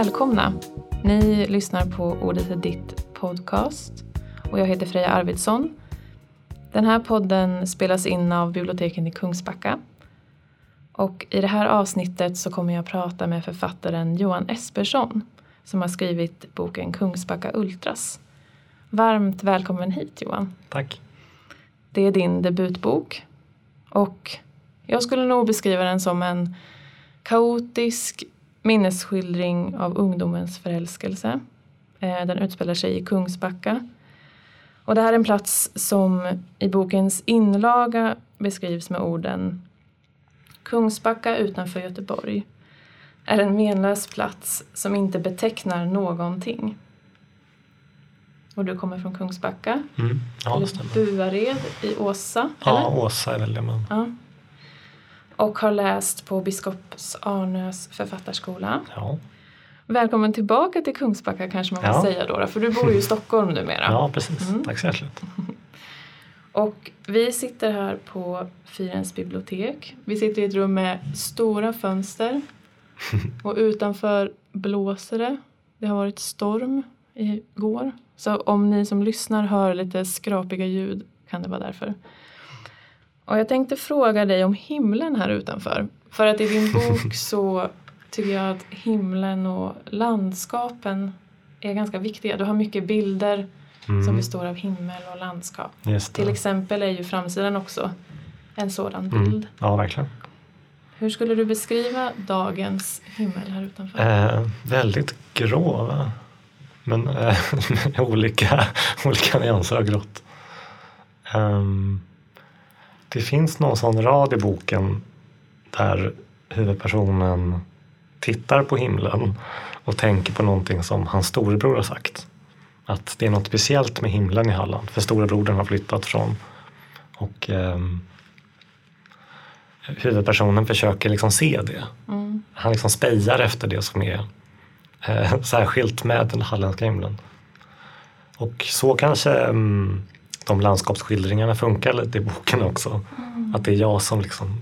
Välkomna! Ni lyssnar på Ordet är ditt podcast och jag heter Freja Arvidsson. Den här podden spelas in av biblioteken i Kungsbacka. Och i det här avsnittet så kommer jag prata med författaren Johan Espersson som har skrivit boken Kungsbacka Ultras. Varmt välkommen hit Johan. Tack. Det är din debutbok och jag skulle nog beskriva den som en kaotisk minnesskildring av ungdomens förälskelse. Eh, den utspelar sig i Kungsbacka. Och det här är en plats som i bokens inlaga beskrivs med orden Kungsbacka utanför Göteborg är en menlös plats som inte betecknar någonting. Och du kommer från Kungsbacka. Mm. Ja. Buared i Åsa. Ja, eller? Åsa är väl det man... Ja. Och har läst på Biskops Arnös författarskola. Ja. Välkommen tillbaka till Kungsbacka kanske man Ja. får säga då, för du bor ju i Stockholm numera. ja, precis. Mm. Tack så hjärtligt. Och vi sitter här på Fyrens bibliotek. Vi sitter i ett rum med stora fönster. Och utanför blåser det. Det har varit storm igår. Så om ni som lyssnar hör lite skrapiga ljud kan det vara därför. Och jag tänkte fråga dig om himlen här utanför. För att i din bok så tycker jag att himlen och landskapen är ganska viktiga. Du har mycket bilder Mm. som består av himmel och landskap. Till exempel är ju framsidan också en sådan Mm. bild. Ja, verkligen. Hur skulle du beskriva dagens himmel här utanför? Eh, väldigt grå, va? Men eh, olika, olika nyanser av grått. Ehm, det finns någon sån rad i boken där huvudpersonen tittar på himlen och tänker på någonting som hans storebror har sagt. Att det är något speciellt med himlen i Halland, för storebrodern har flyttat från och ehm, huvudpersonen försöker liksom se det. Mm. Han liksom spejar efter det som är eh, särskilt med den halländska himlen. Och så kanske mm, de landskapsskildringarna funkar lite i boken också. Att det är jag som liksom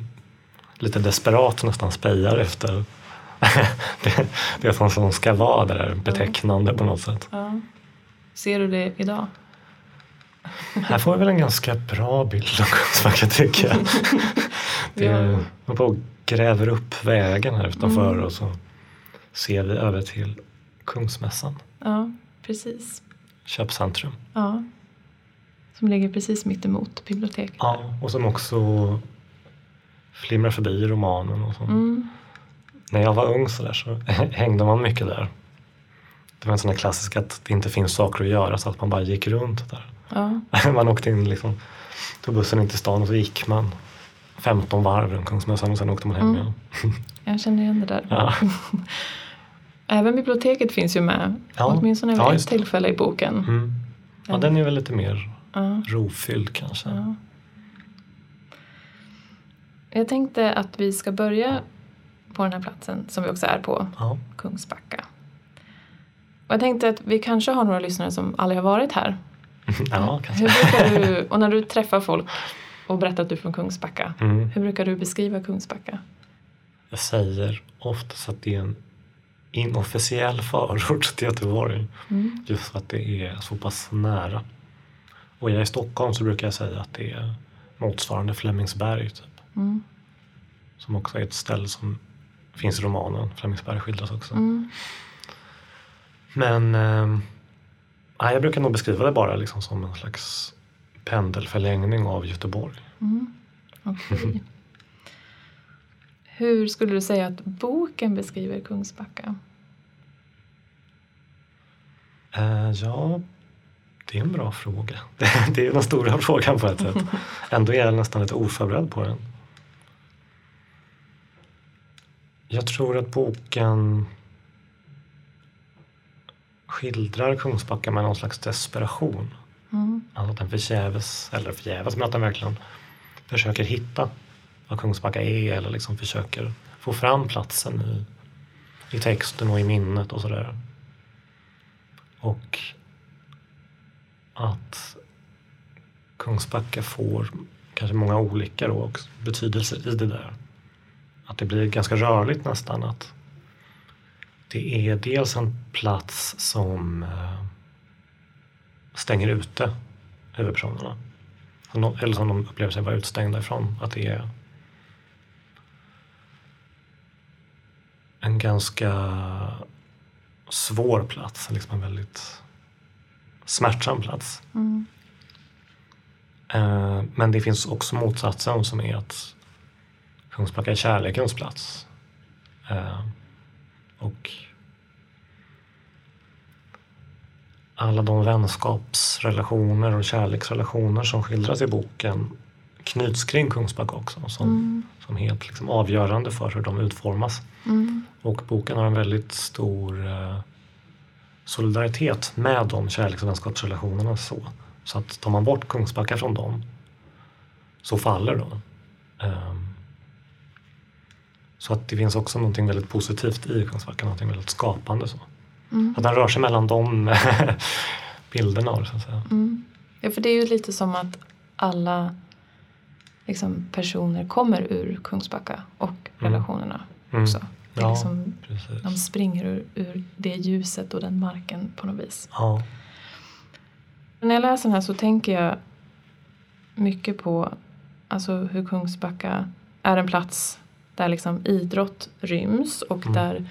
lite desperat nästan spejar efter det, det som, som ska vara där betecknande på något sätt. Ja. Ser du det idag? Här får vi väl en ganska bra bild av Kungsbacka tycker jag. Det Ja. man bara gräver upp vägen här utanför Mm. och så ser vi över till Kungsmässan, Ja, precis. köpcentrum. Ja. Som ligger precis mitt emot biblioteket. Ja, och som också flimrar förbi romanen och så. Mm. När jag var ung så, där så hängde man mycket där. Det var en sån här klassisk att det inte finns saker att göra så att man bara gick runt där. Ja. Man åkte in liksom, tog bussen in till stan och så gick man 15 varv runt Kungsmässan och sen åkte man hem Mm. igen. Jag känner igen det där. Ja. Även biblioteket finns ju med. Ja. Åtminstone vid Ja, ett tillfälle i boken. Mm. ja, den är väl lite mer Ja. rofylld kanske. Ja. Jag tänkte att vi ska börja på den här platsen som vi också är på, Ja. Kungsbacka. Och jag tänkte att vi kanske har några lyssnare som aldrig har varit här. ja, kanske. Hur brukar du, och när du träffar folk och berättar att du är från Kungsbacka, Mm. hur brukar du beskriva Kungsbacka? Jag säger oftast att det är en inofficiell förort till Göteborg. Mm. Just för att det är så pass nära. Och är jag i Stockholm så brukar jag säga att det är motsvarande Flemingsberg. Typ. Mm. Som också är ett ställe som finns i romanen. Flemingsberg skildras också. Mm. Men eh, jag brukar nog beskriva det bara liksom som en slags pendelförlängning av Göteborg. Mm. Okej. Hur skulle du säga att boken beskriver Kungsbacka? Eh, ja, det är en bra fråga. Det, är den stora frågan på ett sätt. Ändå är jag nästan lite oförberedd på den. Jag tror att boken skildrar Kungsbacka med någon slags desperation. Mm. Alltså att den förgäves, eller förgäves, men att den verkligen försöker hitta vad Kungsbacka är eller liksom försöker få fram platsen i, i texten och i minnet och sådär. Och att Kungsbacka får kanske många olika då, också betydelser i det där. Att det blir ganska rörligt nästan. Att det är dels en plats som eh, stänger ute huvudpersonerna. Eller som de upplever sig vara utstängda ifrån. Att det är en ganska svår plats, liksom en väldigt smärtsam plats. Mm. Eh, Men det finns också motsatsen som är att Kungsbacka är kärlekens plats. Eh, Och alla de vänskapsrelationer och kärleksrelationer som skildras i boken knyts kring Kungsbacka också som, Mm. som helt liksom avgörande för hur de utformas. Mm. Och boken har en väldigt stor eh, solidaritet med de kärleks och vänskapsrelationerna. Så, så att tar man bort Kungsbacka från dem så faller de. Ehm, så att det finns också någonting väldigt positivt i Kungsbacka, någonting väldigt skapande. Så. Mm. Att den rör sig mellan de bilderna. Så att säga. Mm. Ja, för det är ju lite som att alla liksom, personer kommer ur Kungsbacka och Mm. relationerna Mm. också. Det är Ja, liksom, de springer ur, ur det ljuset och den marken på något vis. Ja. När jag läser den här så tänker jag mycket på alltså, hur Kungsbacka är en plats där liksom idrott ryms och Mm. där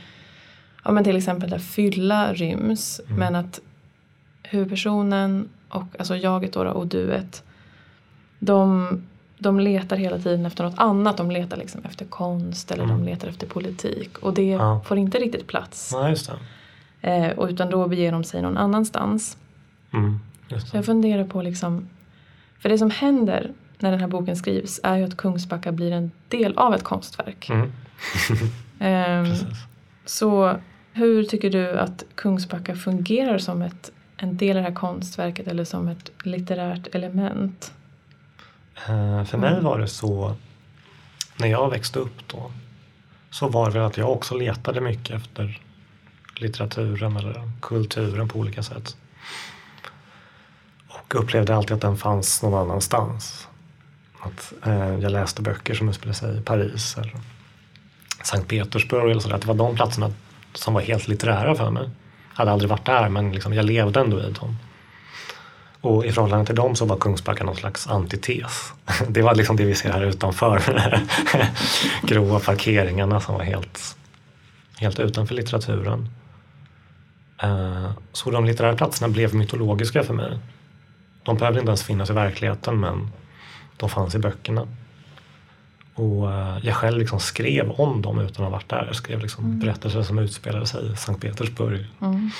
ja, men till exempel där fylla ryms. Mm. Men att huvudpersonen och alltså jaget och duet de, de letar hela tiden efter något annat. De letar liksom efter konst eller Mm. de letar efter politik. Och det Ja. får inte riktigt plats. ja, just det. Eh, och utan då beger de sig någon annanstans. Mm. Jag funderar på liksom, för det som händer när den här boken skrivs är ju att Kungsbacka blir en del av ett konstverk. Mm. Ehm, så hur tycker du att Kungsbacka fungerar som ett, en del av det här konstverket eller som ett litterärt element? Eh, För mig var det så, när jag växte upp då, så var det att jag också letade mycket efter litteraturen eller kulturen på olika sätt. Och upplevde alltid att den fanns någon annanstans. Att eh, jag läste böcker som utspelade sig i Paris eller Sankt Petersburg eller sådär. Att det var de platserna som var helt litterära för mig. Jag hade aldrig varit där men liksom, jag levde ändå i dem. Och i förhållande till dem så var Kungsbacka någon slags antites. Det var liksom det vi ser här utanför. Gråa parkeringarna som var helt, helt utanför litteraturen. Eh, Så de litterära platserna blev mytologiska för mig. De behövde inte ens finnas i verkligheten men de fanns i böckerna. Och eh, jag själv liksom skrev om dem utan att ha varit där. Jag skrev liksom Mm. berättelser som utspelade sig i Sankt Petersburg Mm.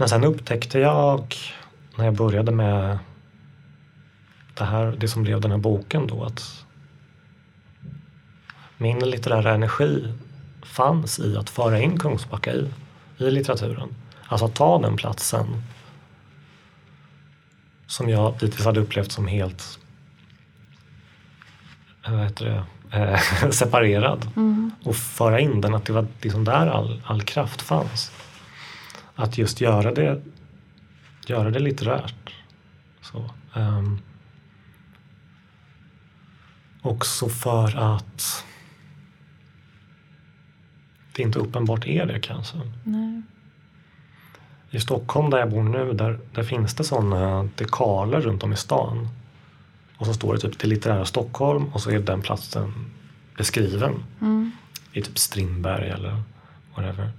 Men sen upptäckte jag när jag började med det, här, det som blev den här boken då att min litterära energi fanns i att föra in Kungsbacka i, i litteraturen. Alltså att ta den platsen som jag hittills hade upplevt som helt eh, vad heter det, eh, separerad Mm. och föra in den, att det var liksom där all, all kraft fanns. Att just göra det, göra det litterärt. Så, um, också för att det inte uppenbart är det kanske. Nej. I Stockholm där jag bor nu, där, där finns det sådana dekaler runt om i stan. Och så står det typ till litterära Stockholm och så är den platsen beskriven Mm. i typ Strindberg eller whatever.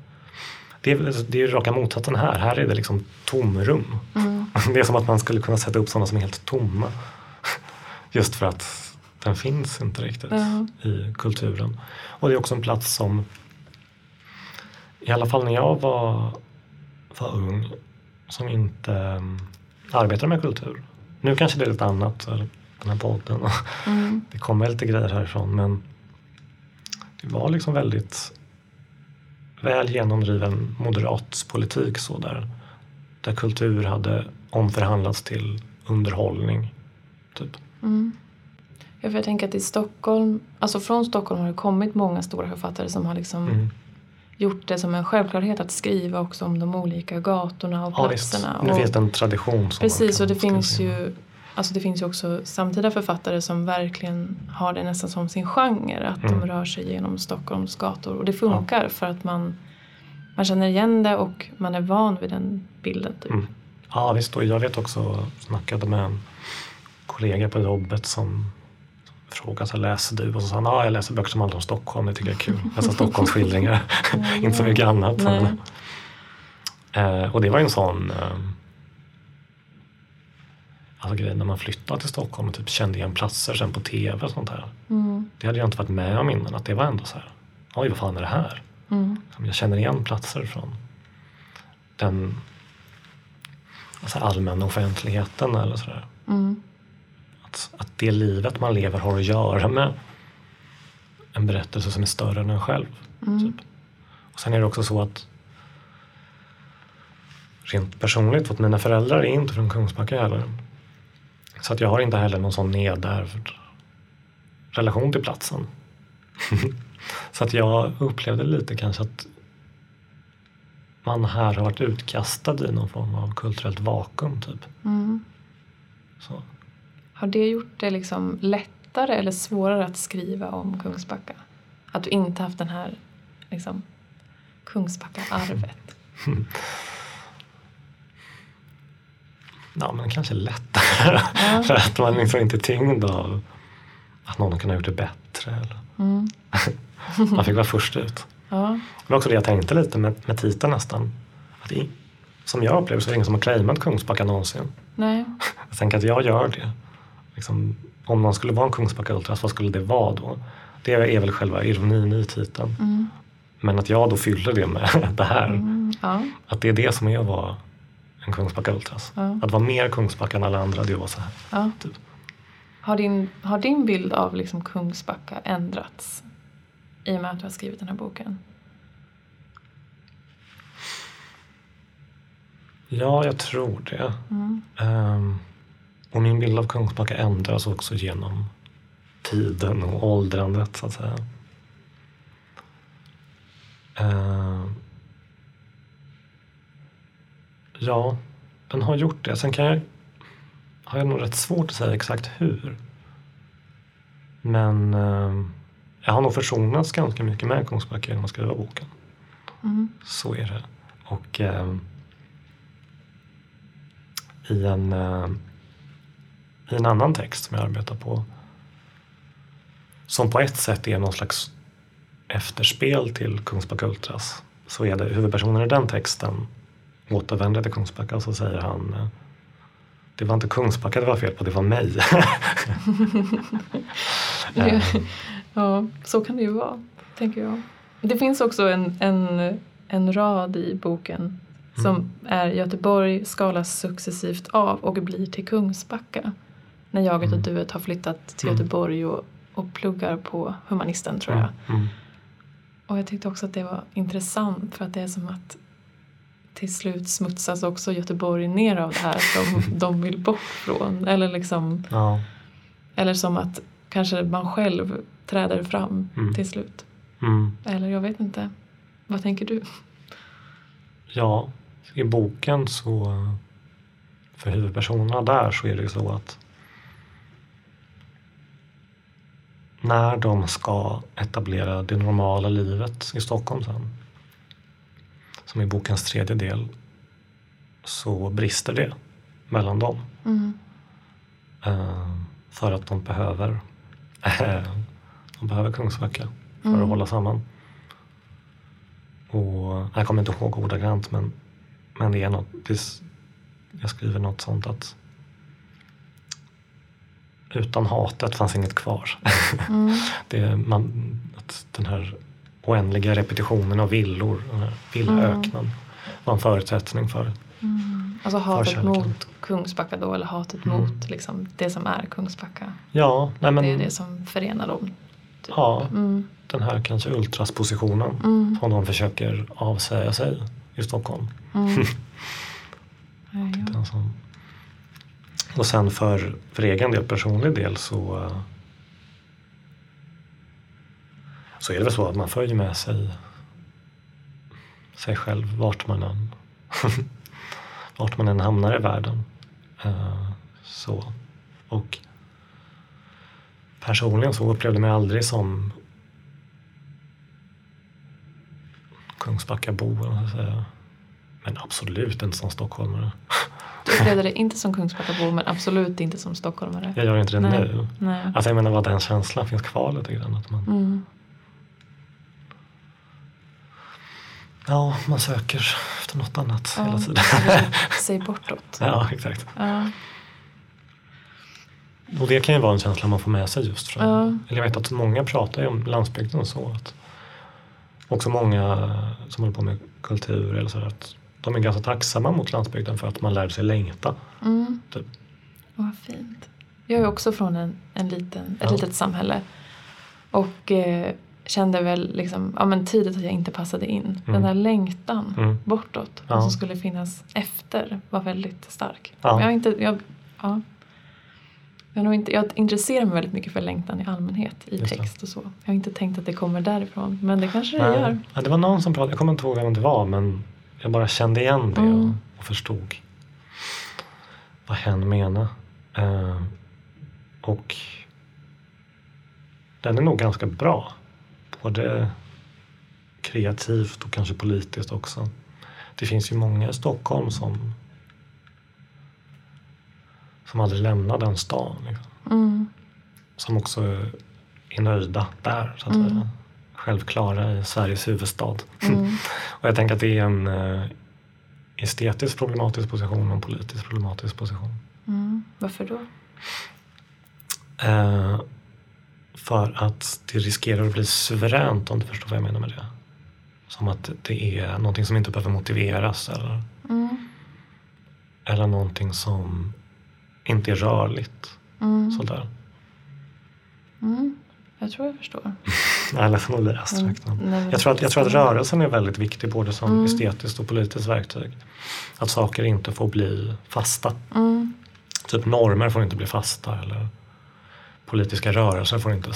Det är, det är raka motsatsen här. Här är det liksom tomrum. Mm. Det är som att man skulle kunna sätta upp sådana som är helt tomma. Just för att den finns inte riktigt Ja. i kulturen. Och det är också en plats som i alla fall när jag var, var ung som inte um, arbetade med kultur. Nu kanske det är lite annat, den här podden. Mm. Det kommer lite grejer härifrån men det var liksom väldigt väl genomdriven moderat politik så där, där kultur hade omförhandlats till underhållning. Typ. Mm. Ja, för jag tänker att i Stockholm, alltså från Stockholm har det kommit många stora författare som har liksom Mm. gjort det som en självklarhet att skriva också om de olika gatorna och Ja, visst. platserna. Nu och, finns det en tradition. Som precis, och det finns in. ju Alltså det finns ju också samtida författare som verkligen har det nästan som sin genre. Att Mm. de rör sig genom Stockholms gator. Och det funkar för att man, man känner igen det och man är van vid den bilden. Typ. Mm. Ja visst, och jag vet också, snackade med en kollega på jobbet som frågade så läser du? Och så sa han, ja jag läser böcker som handlar om Stockholm, det tycker jag är kul. Läsa Stockholmsskildringar, inte så mycket annat. Men, eh, och det var ju en sån eh, alltså grej när man flyttade till Stockholm och typ kände igen platser sen på tv och sånt här. Mm. Det hade jag inte varit med om innan, att det var ändå så här, oj vad fan är det här? Mm. Jag känner igen platser från den alltså allmänna offentligheten eller sådär. Mm. Att, att det livet man lever har att göra med en berättelse som är större än en själv. Mm. Typ. Och sen är det också så att rent personligt, för att mina föräldrar är inte från Kungsbacka heller. Så att jag har inte heller någon sån nedärvd relation till platsen. så att jag upplevde lite kanske att man här har varit utkastad i någon form av kulturellt vakuum. Typ. Mm. Så. Har det gjort det liksom lättare eller svårare att skriva om Kungsbacka? Att du inte haft den här liksom, Kungsbacka-arvet? Ja, men kanske lättare. Ja. För att man liksom inte är tyngd av att någon kunde ha gjort det bättre. Eller. Mm. Man fick vara först ut. Ja. Men också det jag tänkte lite med, med titeln nästan. Att det, som jag upplever så är det ingen som har claimat Kungsbacka någonsin. Nej. Jag tänker att jag gör det. Liksom, om man skulle vara en Kungsbacka Ultras, vad skulle det vara då? Det är väl själva ironin i titeln. Mm. Men att jag då fyller det med det här. Mm. Ja. Att det är det som är att vara en Kungsbacka Ultras. Ja. Att vara mer Kungsbacka än alla andra, det vara så här. Ja. Typ. Har, din, har din bild av liksom Kungsbacka ändrats i och med att du har skrivit den här boken? Ja, jag tror det. Mm. Ehm, och min bild av Kungsbacka ändras också genom tiden och åldrandet så att säga. Ehm, ja, den har gjort det. Sen kan jag, har jag nog rätt svårt att säga exakt hur. Men ehm, jag har nog försonats ganska mycket med Kungsbacka genom att skriva boken. Mm. Så är det. Och ehm, i, en, eh, i en annan text som jag arbetar på som på ett sätt är någon slags efterspel till Kungsbacka Ultras så är det huvudpersonen i den texten återvänder till Kungsbacka och så säger han eh, det var inte Kungsbacka det var fel på, det var mig. Eh, Ja, så kan det ju vara, tänker jag. Det finns också en, en, en rad i boken som är Göteborg skalas successivt av och blir till Kungsbacka. När jaget och Mm. duet har flyttat till Mm. Göteborg och, och pluggar på Humanisten tror jag. Mm. Och jag tyckte också att det var intressant för att det är som att till slut smutsas också Göteborg ner av det här som de vill bort från. Eller, liksom, Ja. eller som att kanske man själv träder fram Mm. till slut. Mm. Eller jag vet inte. Vad tänker du? Ja, i boken så för huvudpersonerna där så är det ju så att när de ska etablera det normala livet i Stockholm sen som i bokens tredje del så brister det mellan dem. Mm. Eh, för att de behöver de behöver Kungsbacka för Mm. att hålla samman. Och jag kommer inte ihåg ordagrant men, men det är något, det, jag skriver något sånt att utan hatet fanns inget kvar. Mm. det, man, att den här oändliga repetitionen av villor, villaöknen var en förutsättning för Mm. Alltså hatet Förkärleken. mot Kungsbacka då eller hatet Mm. mot liksom, det som är Kungsbacka. Ja, nej men det är det som förenar dem. Typ. Ja. Mm. den här kanske ultraspositionen Mm. som de försöker avsäga sig i Stockholm. Mm. Ja, ja. Och sen för, för egen del, personlig del så eh, så är det väl så att man följer med sig sig själv vart man än vart man än hamnar i världen. Eh, Så Och personligen så upplevde jag mig aldrig som Kungsbackabo, säga. men absolut inte som stockholmare. Du upplevde det inte som Kungsbackabo men absolut inte som stockholmare. Jag gör inte det Nej. nu. Nej. Alltså jag menar vad den känslan finns kvar lite grann. Att man, Mm. Ja, man söker efter något annat Ja, hela tiden. Säg bortåt. ja, exakt. Ja. Och det kan ju vara en känsla man får med sig just från. Ja. Eller jag vet att många pratar ju om landsbygden och så. Att också många som håller på med kultur eller så där, att de är ganska tacksamma mot landsbygden för att man lär sig längta. Mm. Typ. Vad fint. Jag är också från en, en liten, ett Ja. litet samhälle. Och eh, kände väl liksom, ja, men tidigt att jag inte passade in. Den Mm. där längtan Mm. bortåt. Ja. Som skulle finnas efter var väldigt stark. Ja. Jag, har inte, jag, ja. jag, har inte, jag intresserar mig väldigt mycket för längtan i allmänhet i Just det. text och så. Jag har inte tänkt att det kommer därifrån. Men det kanske det Nej. gör. Ja, det var någon som pratade, jag kommer inte ihåg vem det var men jag bara kände igen det Mm. och, och förstod vad hen menade. Eh, och den är nog ganska bra. Både kreativt och kanske politiskt också. Det finns ju många i Stockholm som som aldrig lämnar den stan. Liksom. Mm. Som också är nöjda där, så att Mm. säga. Självklara i Sveriges huvudstad. Mm. Och jag tänker att det är en eh, estetiskt problematisk position och en politiskt problematisk position. Mm. Varför då? Eh, för att det riskerar att bli suveränt om du förstår vad jag menar med det. Som att det är någonting som inte behöver motiveras eller, Mm. eller någonting som inte är rörligt. Mm. Sådär. Mm. Jag tror jag förstår. Jag ledsen att bli abstrakt. men- Jag tror, att, jag tror att rörelsen är väldigt viktig både som Mm. estetiskt och politiskt verktyg. Att saker inte får bli fasta. Mm. Typ normer får inte bli fasta eller politiska rörelser får inte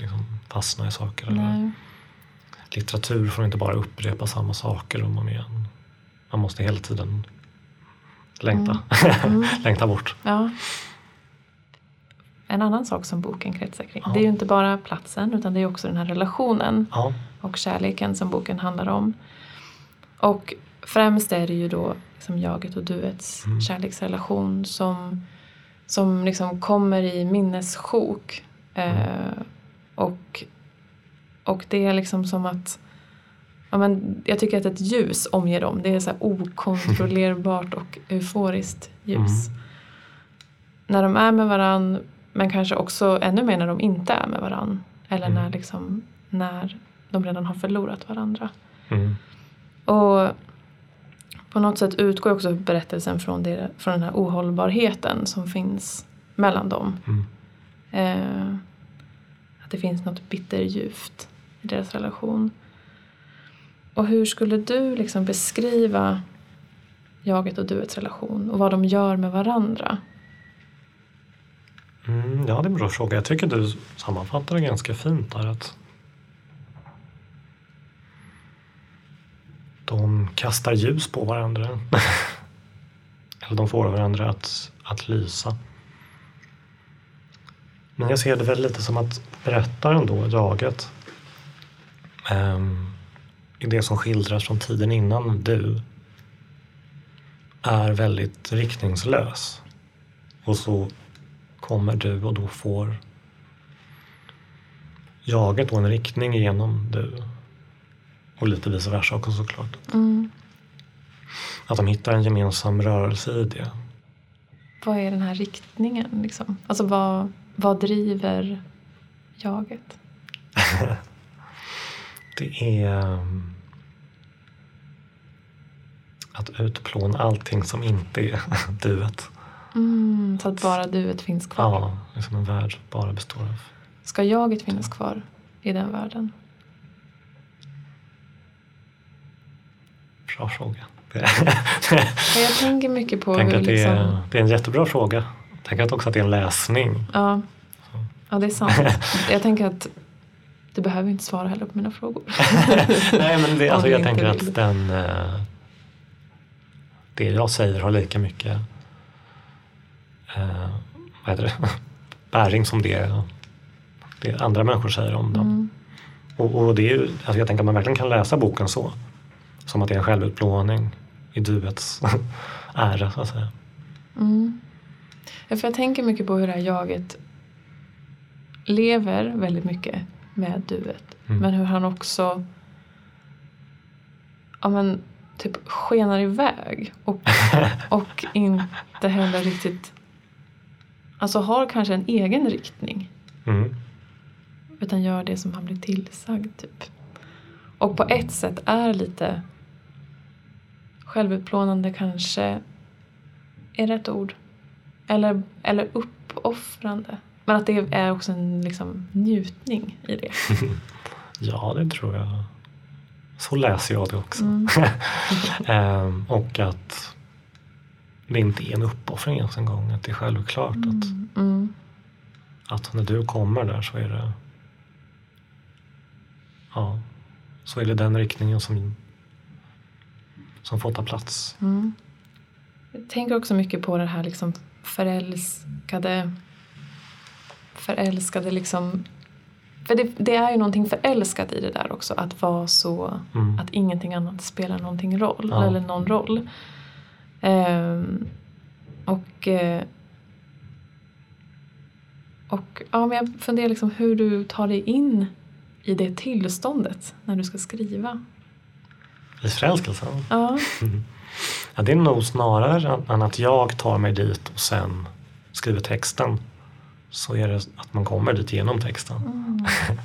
liksom, fastna i saker. Eller litteratur får inte bara upprepa samma saker om och om igen. Man måste hela tiden längta, Mm. längta bort. Ja. En annan sak som boken kretsar kring. Ja. Det är ju inte bara platsen utan det är också den här relationen Ja, och kärleken som boken handlar om. Och främst är det ju då liksom jaget och duets Mm. kärleksrelation som, som liksom kommer i minnessjok. Eh, och, och det är liksom som att ja, men jag tycker att ett ljus omger dem. Det är så okontrollerbart och euforiskt ljus. Mm. När de är med varann men kanske också ännu mer när de inte är med varann. Eller Mm. när, liksom, när de redan har förlorat varandra. mm. Och på något sätt utgår också berättelsen från, det, från den här ohållbarheten som finns mellan dem. Mm. Eh, att det finns något bitterljuvt i deras relation. Och hur skulle du liksom beskriva jaget och duets relation och vad de gör med varandra? Mm, ja, det är en bra fråga. Jag tycker du sammanfattar det ganska fint där. Att de kastar ljus på varandra. Eller de får varandra att, att lysa. Men jag ser det väl lite som att berättaren då, jaget, ehm, i det som skildras från tiden innan du, är väldigt riktningslös. Och så kommer du och då får jaget då en riktning genom du. Och lite vice versa också såklart. Mm. Att de hittar en gemensam rörelse i det. Vad är den här riktningen? Liksom? Alltså vad, vad driver jaget? Det är um, att utplåna allting som inte är duet. Mm, så att bara duet finns kvar. Ja, liksom en värld bara består av... Ska jaget finnas kvar i den världen? Bra fråga. Jag tänker mycket på tänk hur att det, liksom... är, det är en jättebra fråga. Tänk att också att det är en läsning. Ja. ja, det är sant. Jag tänker att du behöver inte svara heller på mina frågor. Nej, men det, alltså, jag tänker att den... eh, Det jag säger har lika mycket eh, vad det, bäring som det, det andra människor säger om dem. Mm. Och, och det är alltså jag tänker att man verkligen kan läsa boken så. Som att det är en självutplåning i duets ära så att säga. Mm. Ja, för jag tänker mycket på hur det här jaget lever väldigt mycket med duet. Mm. Men hur han också ja, men, typ skenar iväg och, och inte heller riktigt alltså har kanske en egen riktning. Mm. Utan gör det som han blir tillsagd typ. Och på ett sätt är lite självutplånande kanske är rätt ord. Eller, eller uppoffrande. Men att det är också en liksom, njutning i det. Ja, det tror jag. Så läser jag det också. Mm. Ehm, och att det inte är en uppoffring ens en gång. Att det är självklart att, Mm. Mm. att när du kommer där så är det ja, så är det den riktningen som, som får ta plats. Mm. Jag tänker också mycket på det här liksom förälskade förälskade liksom för det, det är ju någonting förälskat i det där också att vara så Mm. att ingenting annat spelar någonting roll Ja. eller någon roll. Ehm, och eh, och ja, men jag funderar liksom hur du tar dig in i det tillståndet när du ska skriva. I förälskelsen. Ja, Ja, det är nog snarare än att jag tar mig dit och sen skriver texten. Så är det att man kommer dit genom texten. mm.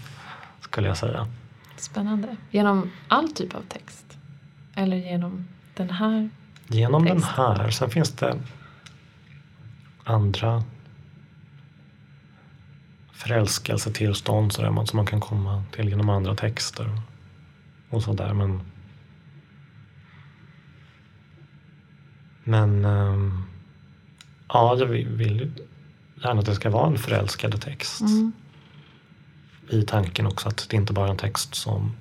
Skulle jag säga. spännande. Genom all typ av text? Eller genom den här? Genom den Texten. här. Sen finns det andra förälskelsetillstånd man- som man kan komma till genom andra texter. Och sådär. Men, men ehm, ja, jag vill vill gärna att det ska vara en förälskad text. Mm. I tanken också att det inte bara är en text som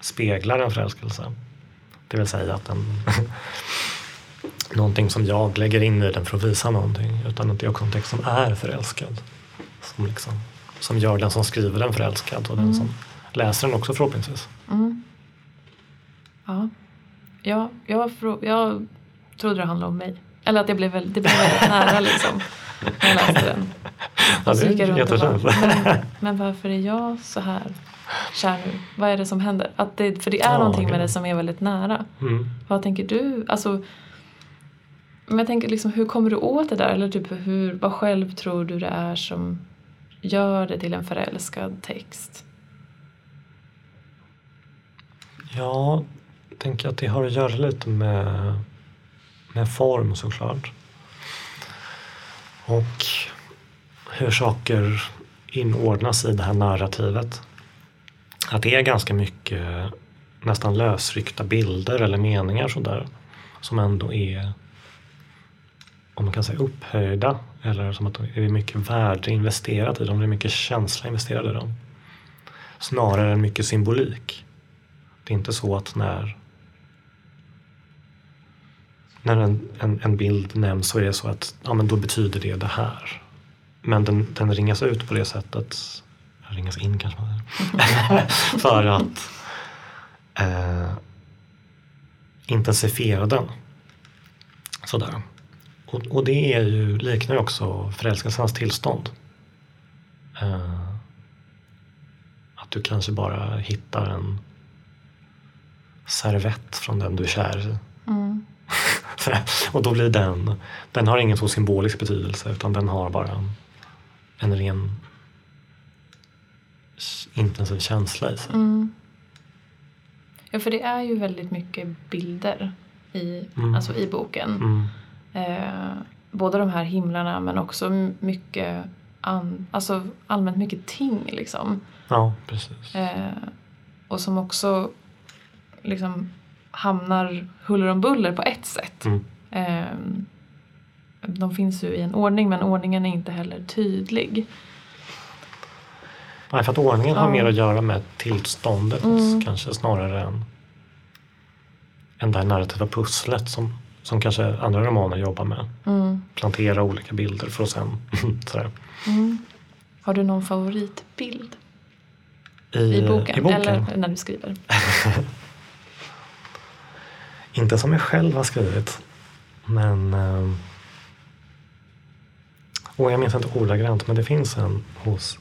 speglar en förälskelse. Det vill säga att den någonting som jag lägger in i den för att visa någonting. Utan att det är också en text som är förälskad. Som, liksom, som gör den som skriver den förälskad och den Mm. som läser den också förhoppningsvis. Mm. Ja, ja jag, jag trodde det handlade om mig. Eller att det blev, det blev väldigt nära liksom. När jag läste den. Ja, det jag är jättefint. men, men varför är jag så här kär nu? Vad är det som händer? Att det, för det är Ja, någonting med gud. det som är väldigt nära. Mm. Vad tänker du? Alltså, men jag tänker liksom, hur kommer du åt det där? Eller typ hur, vad själv tror du det är som gör det till en förälskad text? Ja, jag tänker att det har att göra lite med, med form såklart. Och hur saker inordnas i det här narrativet. Att det är ganska mycket nästan lösryckta bilder eller meningar sådär. Som ändå är, om man kan säga upphöjda. Eller som att det är mycket värde investerat i dem. Det är mycket känsla investerad i dem. Snarare än mycket symbolik. Det är inte så att när, när en, en, en bild nämns så är det så att ja, men då betyder det det här. Men den, den ringas ut på det sättet, ringas in kanske man säger, för att eh, intensifiera den. Sådär. Och, och det är ju, liknar ju också förälskelsens tillstånd. Eh, att du kanske bara hittar en servett från den du är kär i. Mm. Och då blir den, den har ingen så symbolisk betydelse utan den har bara en, en ren intensiv känsla i sig. Mm. Ja, för det är ju väldigt mycket bilder i, Mm. alltså i boken. Mm. Eh, både de här himlarna men också mycket an, alltså allmänt mycket ting liksom. Ja, precis. Eh, och som också liksom hamnar huller om buller på ett sätt. Mm. Eh, de finns ju i en ordning men ordningen är inte heller tydlig. Nej, för att ordningen har Ja. mer att göra med tillståndet Mm. kanske snarare än, än det här narrativa pusslet som, som kanske andra romaner jobbar med. Mm. Plantera olika bilder för att sen sådär. Mm. Har du någon favoritbild I, i boken? I boken. Eller när du skriver? Inte som jag själv har skrivit. Men eh, och jag minns inte ordagrant men det finns en hos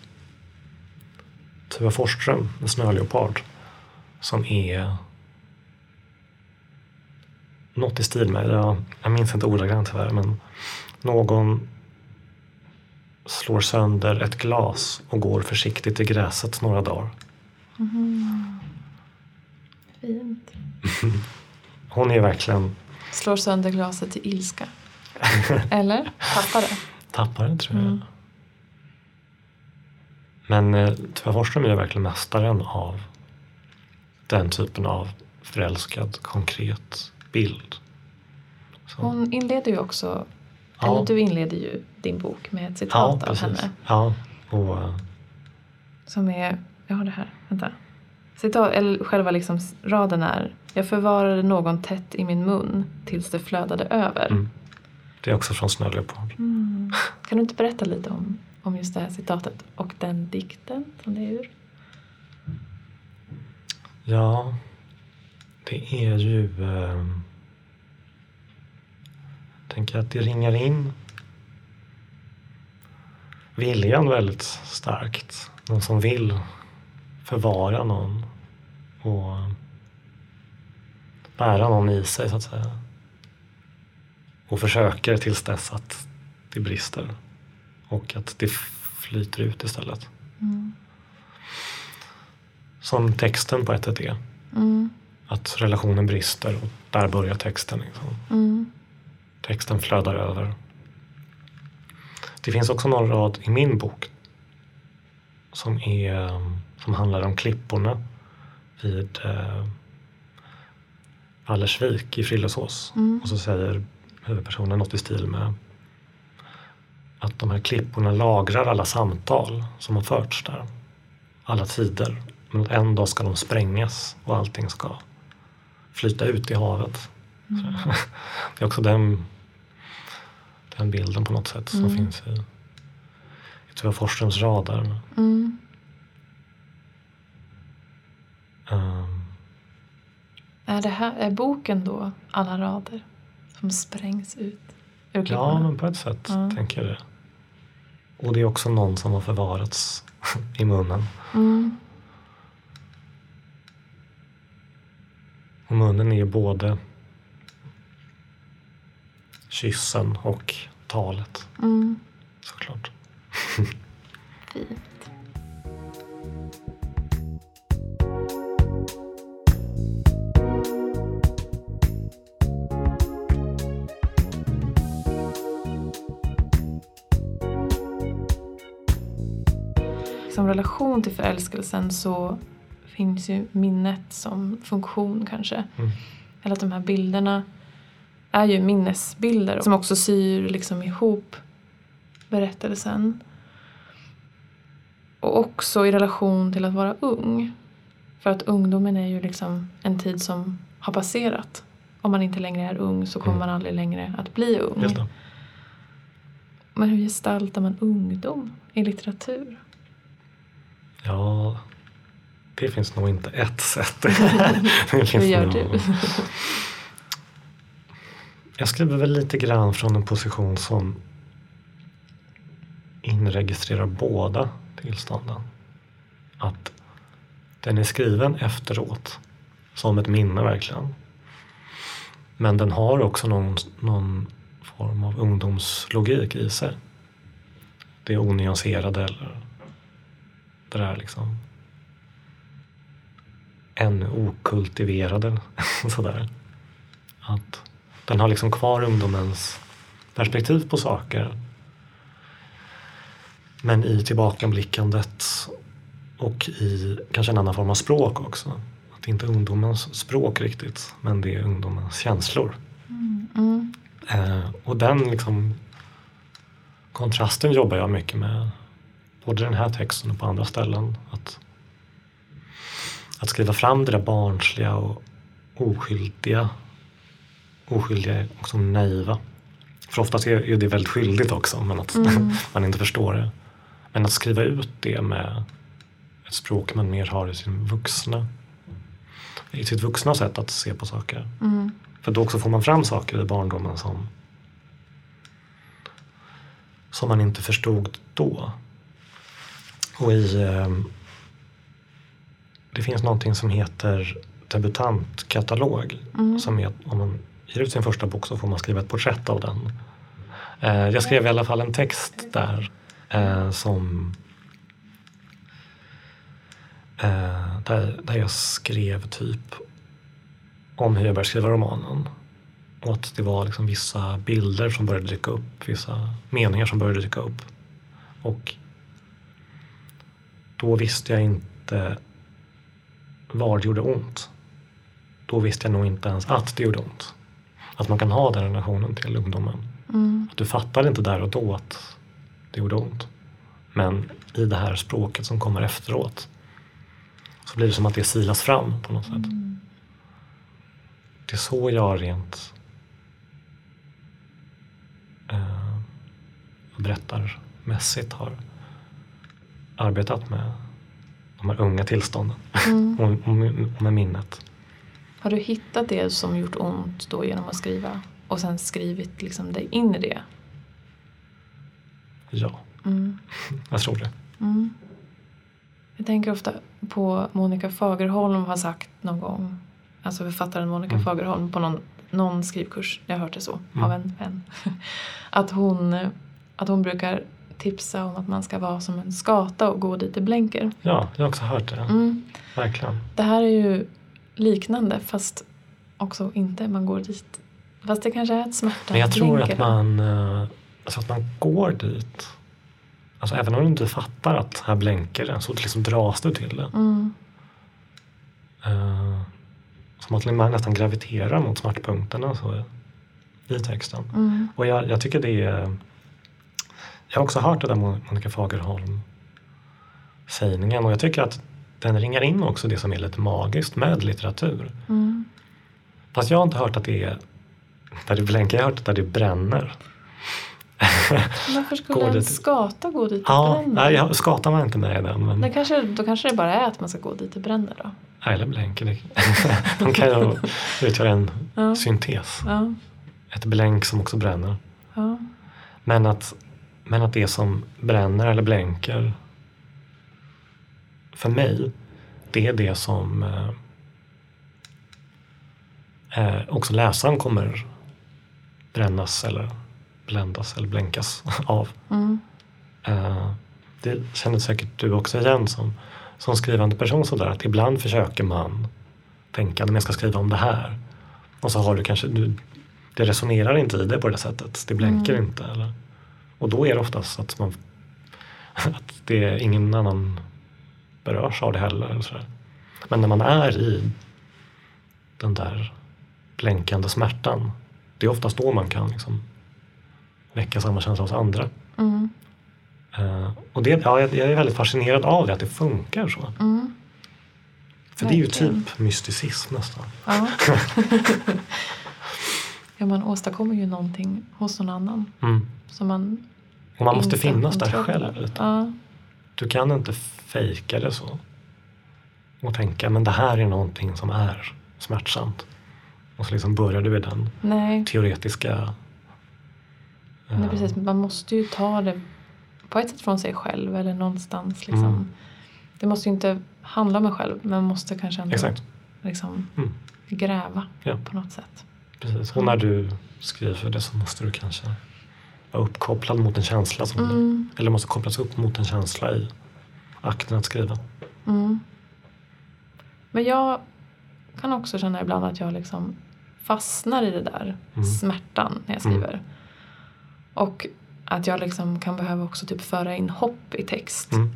Tuva Forsström, en snöleopard som är något i stil med, jag, jag minns inte ordagrant tyvärr, men någon slår sönder ett glas och går försiktigt i gräset några dagar. Mm. Fint. Hon är verkligen Slår sönder glaset till ilska. Eller? Tappar det? tappare tror jag. Mm. Men eh, Tuva Forsström är verkligen mästaren av den typen av förälskad, konkret bild. Så, Hon inleder ju också, Ja. eller du inleder ju din bok med ett citat av henne. Ja, och eh, Som är, jag har det här, vänta. Citat, eller själva liksom raden är Jag förvarade någon tätt i min mun tills det flödade över. mm, det är också från Snöleopard. Mm. Kan du inte berätta lite om, om just det här citatet och den dikten som det är ur? Ja, det är ju... Eh, jag tänker att det ringar in viljan väldigt starkt. Någon som vill förvara någon och bära någon i sig så att säga. Och försöker tills dess att det brister och att det flyter ut istället. Mm. Som texten på ett är. Mm. Att relationen brister och där börjar texten. Liksom. Mm. Texten flödar över. Det finns också någon rad i min bok som, är, som handlar om klipporna vid eh, Vallersvik i Frillesås. Mm. Och så säger huvudpersonen något i stil med att de här klipporna lagrar alla samtal som har förts där. Alla tider. Men att en dag ska de sprängas och allting ska flyta ut i havet. Mm. Det är också den, den bilden på något sätt som Mm. finns i, i Tuva Forsströms radar. Mm. Um, Är, det här, är boken då alla rader som sprängs ut ur ja, klipporna? men på ett sätt Ja. tänker jag det. Och det är också någon som har förvarats i munnen. Mm. Och munnen är ju både kyssen och talet Mm. såklart. Fint. Som relation till förälskelsen så finns ju minnet som funktion kanske. Mm. Eller att de här bilderna är ju minnesbilder som också syr liksom ihop berättelsen. Och också i relation till att vara ung. För att ungdomen är ju liksom en tid som har passerat. Om man inte längre är ung så kommer Mm. man aldrig längre att bli ung. Men hur gestaltar man ungdom i litteratur? Ja, det finns nog inte ett sätt. det finns Hur gör du? Jag skriver väl lite grann från en position som inregistrerar båda tillstånden. Att den är skriven efteråt, som ett minne verkligen. Men den har också någon, någon form av ungdomslogik i sig. Det onyanserade eller det där liksom ännu okultiverade. sådär. Att den har liksom kvar ungdomens perspektiv på saker. Men i tillbakablickandet och i kanske en annan form av språk också. Att det inte är ungdomens språk riktigt, men det är ungdomens känslor. Mm. Eh, och den liksom kontrasten jobbar jag mycket med. Både den här texten och på andra ställen. Att, att skriva fram det där barnsliga och oskyldiga oskyldiga och så naiva. För oftast är det väldigt skyldigt också, men att Mm. man inte förstår det. Men att skriva ut det med ett språk man mer har i sin vuxna i sitt vuxna sätt att se på saker. Mm. För då också får man fram saker i barndomen som som man inte förstod då. Och i eh, det finns någonting som heter debutantkatalog. Mm. Som är, om man ger ut sin första bok så får man skriva ett porträtt av den. Eh, jag skrev i alla fall en text där eh, som där, där jag skrev typ om hur jag började skriva romanen. Och att det var liksom vissa bilder som började dyka upp, vissa meningar som började dyka upp. Och då visste jag inte var det gjorde ont. Då visste jag nog inte ens att det gjorde ont. Att man kan ha den relationen till ungdomen. Mm. Du fattade inte där och då att det gjorde ont. Men i det här språket som kommer efteråt så blir det som att det silas fram på något sätt. Mm. Det är så jag rent eh, berättarmässigt har arbetat med de här unga tillstånden Mm. och, och, med- minnet. Har du hittat det som gjort ont då genom att skriva och sen skrivit liksom dig in i det? Ja, Mm. jag tror det. Mm. Jag tänker ofta på Monica Fagerholm har sagt någon gång, alltså författaren Monica Mm. Fagerholm på någon, någon skrivkurs, jag har hört det så Mm. av en vän, att hon, att hon brukar tipsa om att man ska vara som en skata och gå dit det blänker. Ja, jag har också hört det. Mm. Verkligen. Det här är ju liknande fast också inte, man går dit. Fast det kanske är ett smärta. Men jag tror blänker att man, eh, alltså att man går dit. Alltså även om du inte fattar att här blänker det så liksom dras du till det. Mm. Uh, som att man nästan graviterar mot smärtpunkterna så, i texten. Mm. Och jag, jag tycker det är... Jag har också hört det där Mon- Monica Fagerholm sägningen och jag tycker att den ringar in också det som är lite magiskt med litteratur. Mm. Fast jag har inte hört att det är där det blänker, jag har hört att det bränner. Varför skulle en skata gå dit det Ja, bränner? nej, jag, var inte med i den. Men, Det kanske, då kanske det bara är att man ska gå dit det bränner då. eller blänker. De kan ju utgöra en Ja. syntes. Ja. Ett blänk som också bränner. Ja. Men att, men att det som bränner eller blänker för mig, det är det som eh, eh, också läsaren kommer brännas eller bländas eller blänkas av. Mm. Eh, det känner säkert du också igen som, som skrivande person sådär att ibland försöker man tänka när jag ska skriva om det här och så har du kanske, du, det resonerar inte i det på det sättet, det blänker Mm. inte. Eller? Och då är det oftast att, man, att det är ingen annan berörs av det heller. Men när man är i den där blänkande smärtan, det är oftast då man kan liksom väcka samma känsla hos andra. Mm. Eh, och det, ja, jag är väldigt fascinerad av det, att det funkar så. Mm. För det är ju Verkligen. typ mysticism nästan. Ja. ja, man åstadkommer ju någonting hos någon annan. Mm. Som man Och man måste finnas där själv. lite. Ja. Du kan inte fejka det så. Och tänka, men det här är någonting som är smärtsamt. Och så liksom börjar du i den Nej, teoretiska... nej, eh, precis. Man måste ju ta det på ett sätt från sig själv eller någonstans. Liksom. Mm. Det måste ju inte handla om en själv men man måste kanske ändå Exakt. liksom, Mm. gräva Ja. på något sätt. Precis. Och när du skriver det så måste du kanske vara uppkopplad mot en känsla. Som Mm. eller måste kopplas upp mot en känsla i akten att skriva. Mm. Men jag kan också känna ibland att jag liksom fastnar i det där Mm. smärtan när jag skriver. Och att jag liksom kan behöva också typ föra in hopp i text Mm.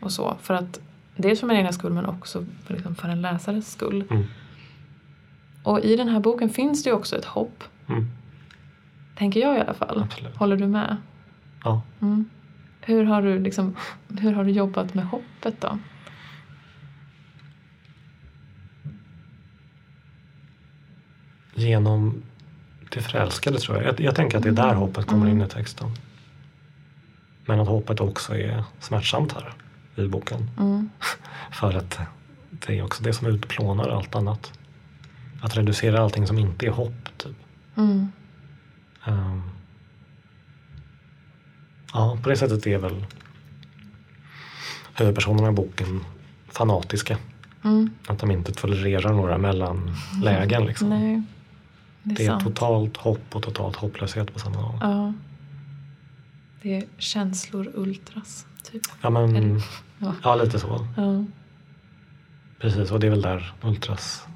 och så. För att dels för min egna skull men också för, liksom för en läsares skull. Mm. Och i den här boken finns det ju också ett hopp. Mm. Tänker jag i alla fall. Absolut. Håller du med? Ja. Mm. Hur, har du liksom, hur har du jobbat med hoppet då? Genom till förälskade tror jag. jag. Jag tänker att det är där Mm. hoppet kommer in Mm. i texten. Men att hoppet också är smärtsamt här i boken. Mm. För att det är också det som utplånar allt annat. Att reducera allting som inte är hopp. Typ. Mm. Ehm. ja, på det sättet är väl huvudpersonerna i boken fanatiska. Mm. Att de inte tolererar några mellanlägen. Liksom. Nej, det är, Det är totalt hopp och totalt hopplöshet på samma gång. Ja. Det är känslor ultras, typ. Ja, men, ja. ja, lite så. Ja. Precis, och det är väl där ultras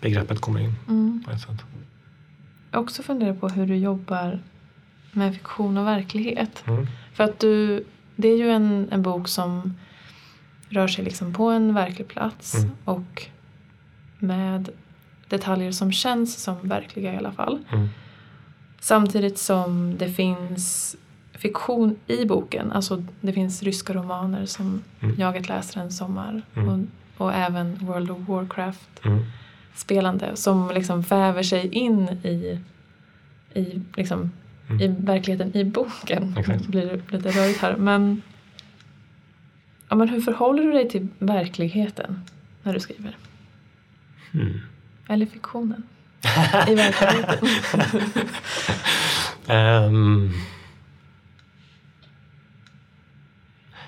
begreppet kommer in Mm. på ett sätt. Jag också funderat på hur du jobbar med fiktion och verklighet. Mm. För att du, det är ju en, en bok som rör sig liksom på en verklig plats Mm. och med detaljer som känns som verkliga i alla fall. Mm. Samtidigt som det finns fiktion i boken. Alltså det finns ryska romaner som Mm. Jaget läser en sommar Mm. och, och även World of Warcraft Mm. Spelande som liksom väver sig in i, i, liksom, Mm. i verkligheten i boken. Exakt. Det blir lite rörigt här. Men, ja, men hur förhåller du dig till verkligheten när du skriver? Mm. Eller fiktionen? I verkligheten? Ehm.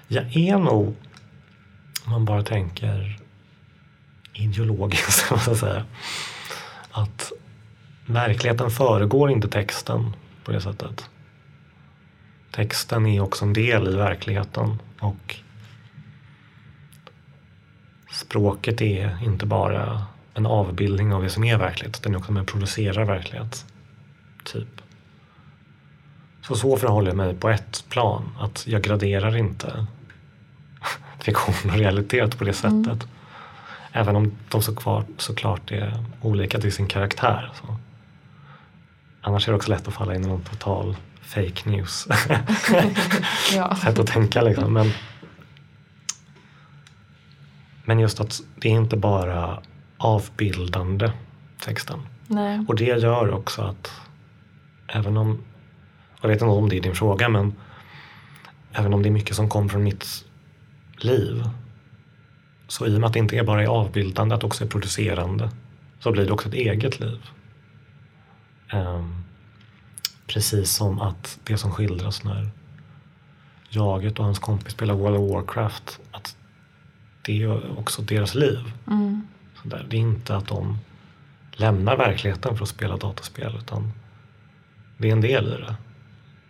jag är nog, om man bara tänker ideologiskt, ska man säga, att verkligheten föregår inte texten på det sättet. Texten är också en del i verkligheten och språket är inte bara en avbildning av det som är verklighet, den är också med och producerar verklighet. Typ. Så så förhåller jag mig på ett plan, att jag graderar inte fiktion och realitet på det sättet. Mm. Även om de så kvar, såklart är olika till sin karaktär. Så. Annars är det också lätt att falla in i någon total fake news ja. sätt att tänka. Liksom. Men, men just att det är inte bara avbildande texten. Nej. Och det gör också att även om, jag vet inte om det är din fråga, men även om det är mycket som kommer från mitt liv så i och med att det inte är bara är avbildande, att också är producerande så blir det också ett eget liv. Ehm, precis som att det som skildras när jaget och hans kompis spelar World of Warcraft, att det är också deras liv. Mm. Så där. Det är inte att de lämnar verkligheten för att spela dataspel utan det är en del i det.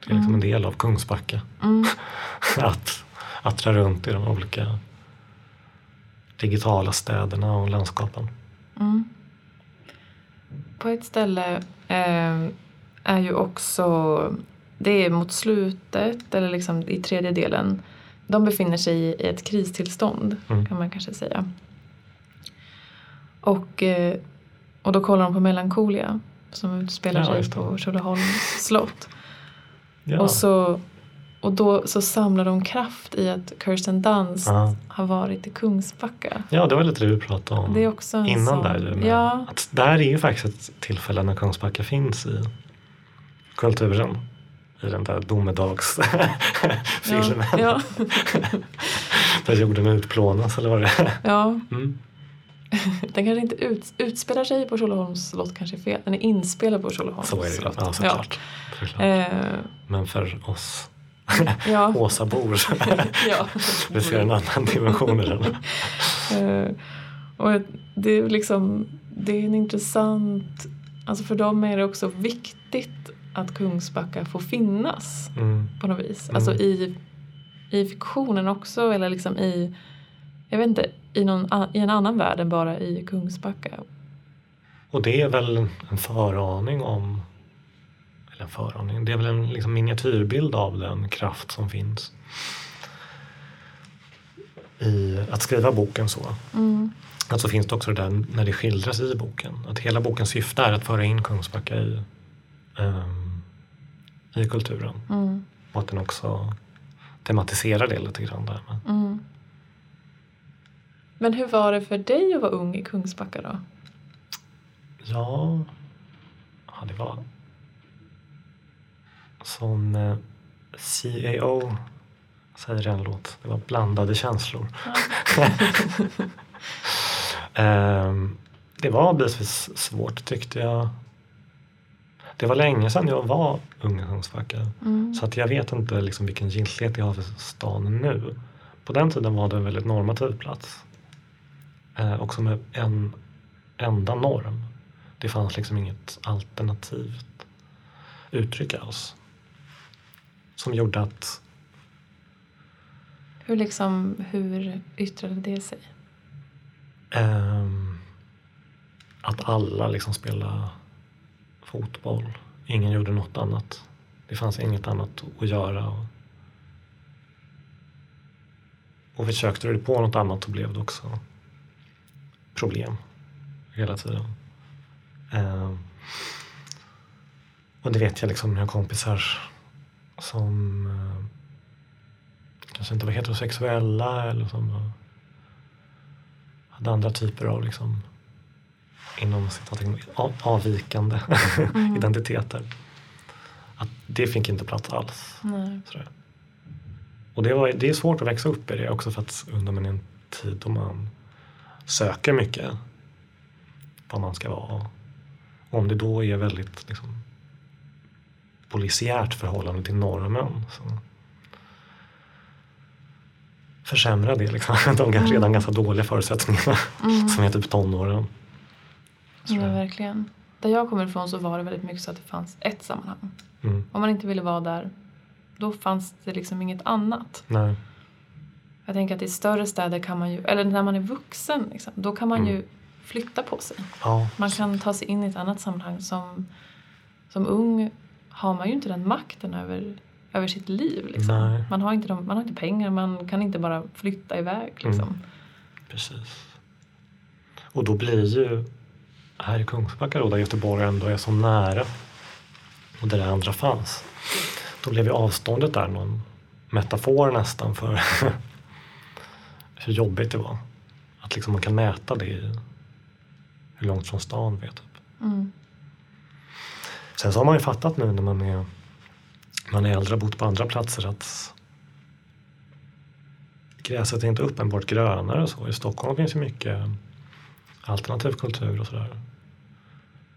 Det är liksom Mm. en del av Kungsbacka. Mm. Att, att dra runt i de olika digitala städerna och landskapen. Mm. På ett ställe eh, är ju också, det är mot slutet eller liksom i tredje delen, de befinner sig i ett kristillstånd Mm. kan man kanske säga. Och, eh, och då kollar de på Melancholia som utspelar Ja, sig på Tjolöholms slott. Ja. Och, så, och då så samlar de kraft i att Kirsten Dunst Ja. har varit i Kungsbacka. ja, det var lite det vi pratade om Det är också innan sån, där. Ja, Att där är ju faktiskt ett tillfälle när Kungsbacka finns i kulturen. I den där domedagsfilmen. ja, ja, Där jorden utplånas eller vad det är. ja. Mm. Den kanske inte ut, utspelar sig på Tjolöholms slott kanske är fel. Den är inspelad på Tjolöholms Så är det slott. Ja, såklart. såklart. Eh, Men för oss ja. Åsabor ja. vi ser en annan dimension i den. Eh, och det är liksom, det är en intressant, alltså för dem är det också viktigt att Kungsbacka får finnas Mm. på något vis. Mm. Alltså i, i fiktionen också eller liksom i, jag vet inte, i, någon, i en annan värld än bara i Kungsbacka. Och det är väl en föraning om, en föraning, det är väl en liksom miniatyrbild av den kraft som finns i att skriva boken så. Mm. Att så finns det också det där när det skildras i boken. Att hela bokens syfte är att föra in Kungsbacka i, ehm, i kulturen. Mm. Och att den också tematiserar det lite grann där. Men, Mm. Men hur var det för dig att vara ung i Kungsbacka då? ja, ja, det var som eh, CAO säger en låt. Det var blandade känslor. Ehm, det var bitvis svårt tyckte jag. Det var länge sedan jag var ung i Kungsbacka. Mm. Så att jag vet inte liksom vilken giltighet jag har för stan nu. På den tiden var det en väldigt normativ plats. Eh, också med en enda norm. Det fanns liksom inget alternativt uttryck alls. Som gjorde att Hur, liksom, hur yttrade det sig? ehm, att alla liksom spelade fotboll. Ingen gjorde något annat. Det fanns inget annat att göra. Och, och försökte du på något annat så blev det också problem hela tiden. Ehm, och det vet jag liksom mina kompisar som eh, kanske inte var heterosexuella eller som hade andra typer av liksom inom avvikande Mm. identiteter. Att det fick inte plats alls. Och det, var, det är svårt att växa upp i det också för att ungdomen är en tid då man söker mycket vad man ska vara. Och om det då är väldigt liksom, polisiärt förhållande till normen så försämrar det liksom, de Mm. redan ganska dåliga förutsättningarna Mm. som är typ tonåren. Ja, verkligen. Där jag kommer ifrån så var det väldigt mycket så att det fanns ett sammanhang. Mm. Om man inte ville vara där, då fanns det liksom inget annat. Nej. Jag tänker att i större städer kan man ju, eller när man är vuxen, liksom, då kan man Mm. ju flytta på sig. Ja, Man kan ta sig in i ett annat sammanhang. Som, som ung har man ju inte den makten över, över sitt liv. Liksom. Man, har inte de, man har inte pengar, man kan inte bara flytta iväg. Liksom. Mm. precis. Och då blir ju här i Kungsbacka då, där Göteborg ändå är så nära och där det andra fanns. Då blev ju avståndet där någon metafor nästan för hur jobbigt det var. Att liksom man kan mäta det i hur långt från stan vi är. Typ. Mm. Sen så har man ju fattat nu när man är, man är äldre och bott på andra platser att gräset är inte uppenbart grönare och så. I Stockholm finns ju mycket alternativ kultur och sådär.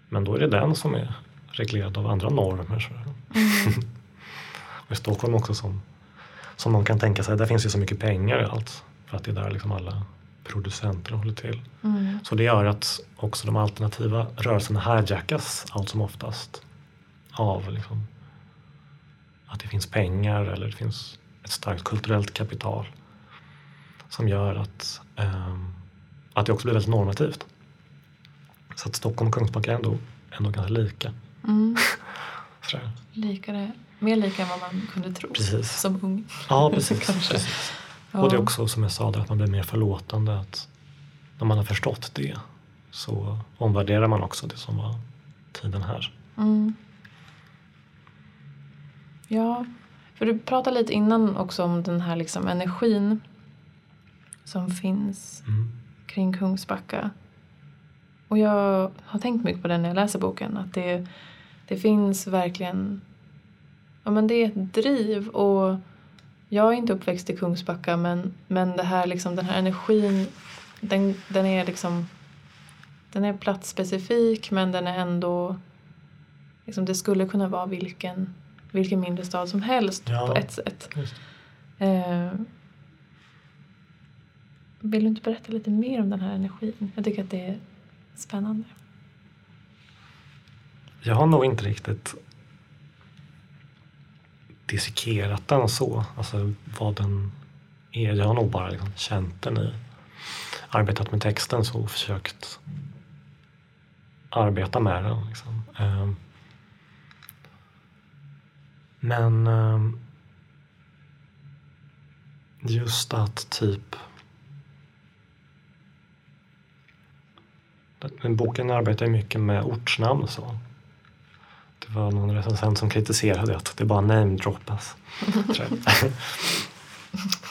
Men då är det den som är reglerad av andra normer. Så. Mm. Och i Stockholm också som, som man kan tänka sig, där finns ju så mycket pengar i allt. För att det är där liksom alla producenter håller till. Mm. Så det gör att också de alternativa rörelserna hijackas allt som oftast av liksom, att det finns pengar eller det finns ett starkt kulturellt kapital som gör att, ehm, att det också blir väldigt normativt. Så att Stockholm och Kungsbacka är ändå, ändå ganska lika. Mm. Sådär. Lika det, mer lika än vad man kunde tro Precis. som ung. Ja, precis. Precis. Ja. Och det är också som jag sa, där, att man blir mer förlåtande. Att när man har förstått det så omvärderar man också det som var tiden här. Mm. Ja, för du pratade lite innan också om den här liksom energin som finns Mm. kring Kungsbacka. Och jag har tänkt mycket på det när jag läser boken. Att det, det finns verkligen... Ja, men det är ett driv. Och jag är inte uppväxt i Kungsbacka men, men det här, liksom, den här energin den, den är liksom... Den är platsspecifik men den är ändå... Liksom, det skulle kunna vara vilken, vilken mindre stad som helst Ja. på ett sätt. Eh, vill du inte berätta lite mer om den här energin? Jag tycker att det är spännande. Jag har nog inte riktigt dissekerat den så, alltså vad den är. Jag har nog bara liksom känt den i, arbetat med texten så och försökt arbeta med den. Liksom. Ehm, men ehm, just att typ boken arbetar ju mycket med ortsnamn och så. Det var någon recensent som kritiserade att det bara namedroppas.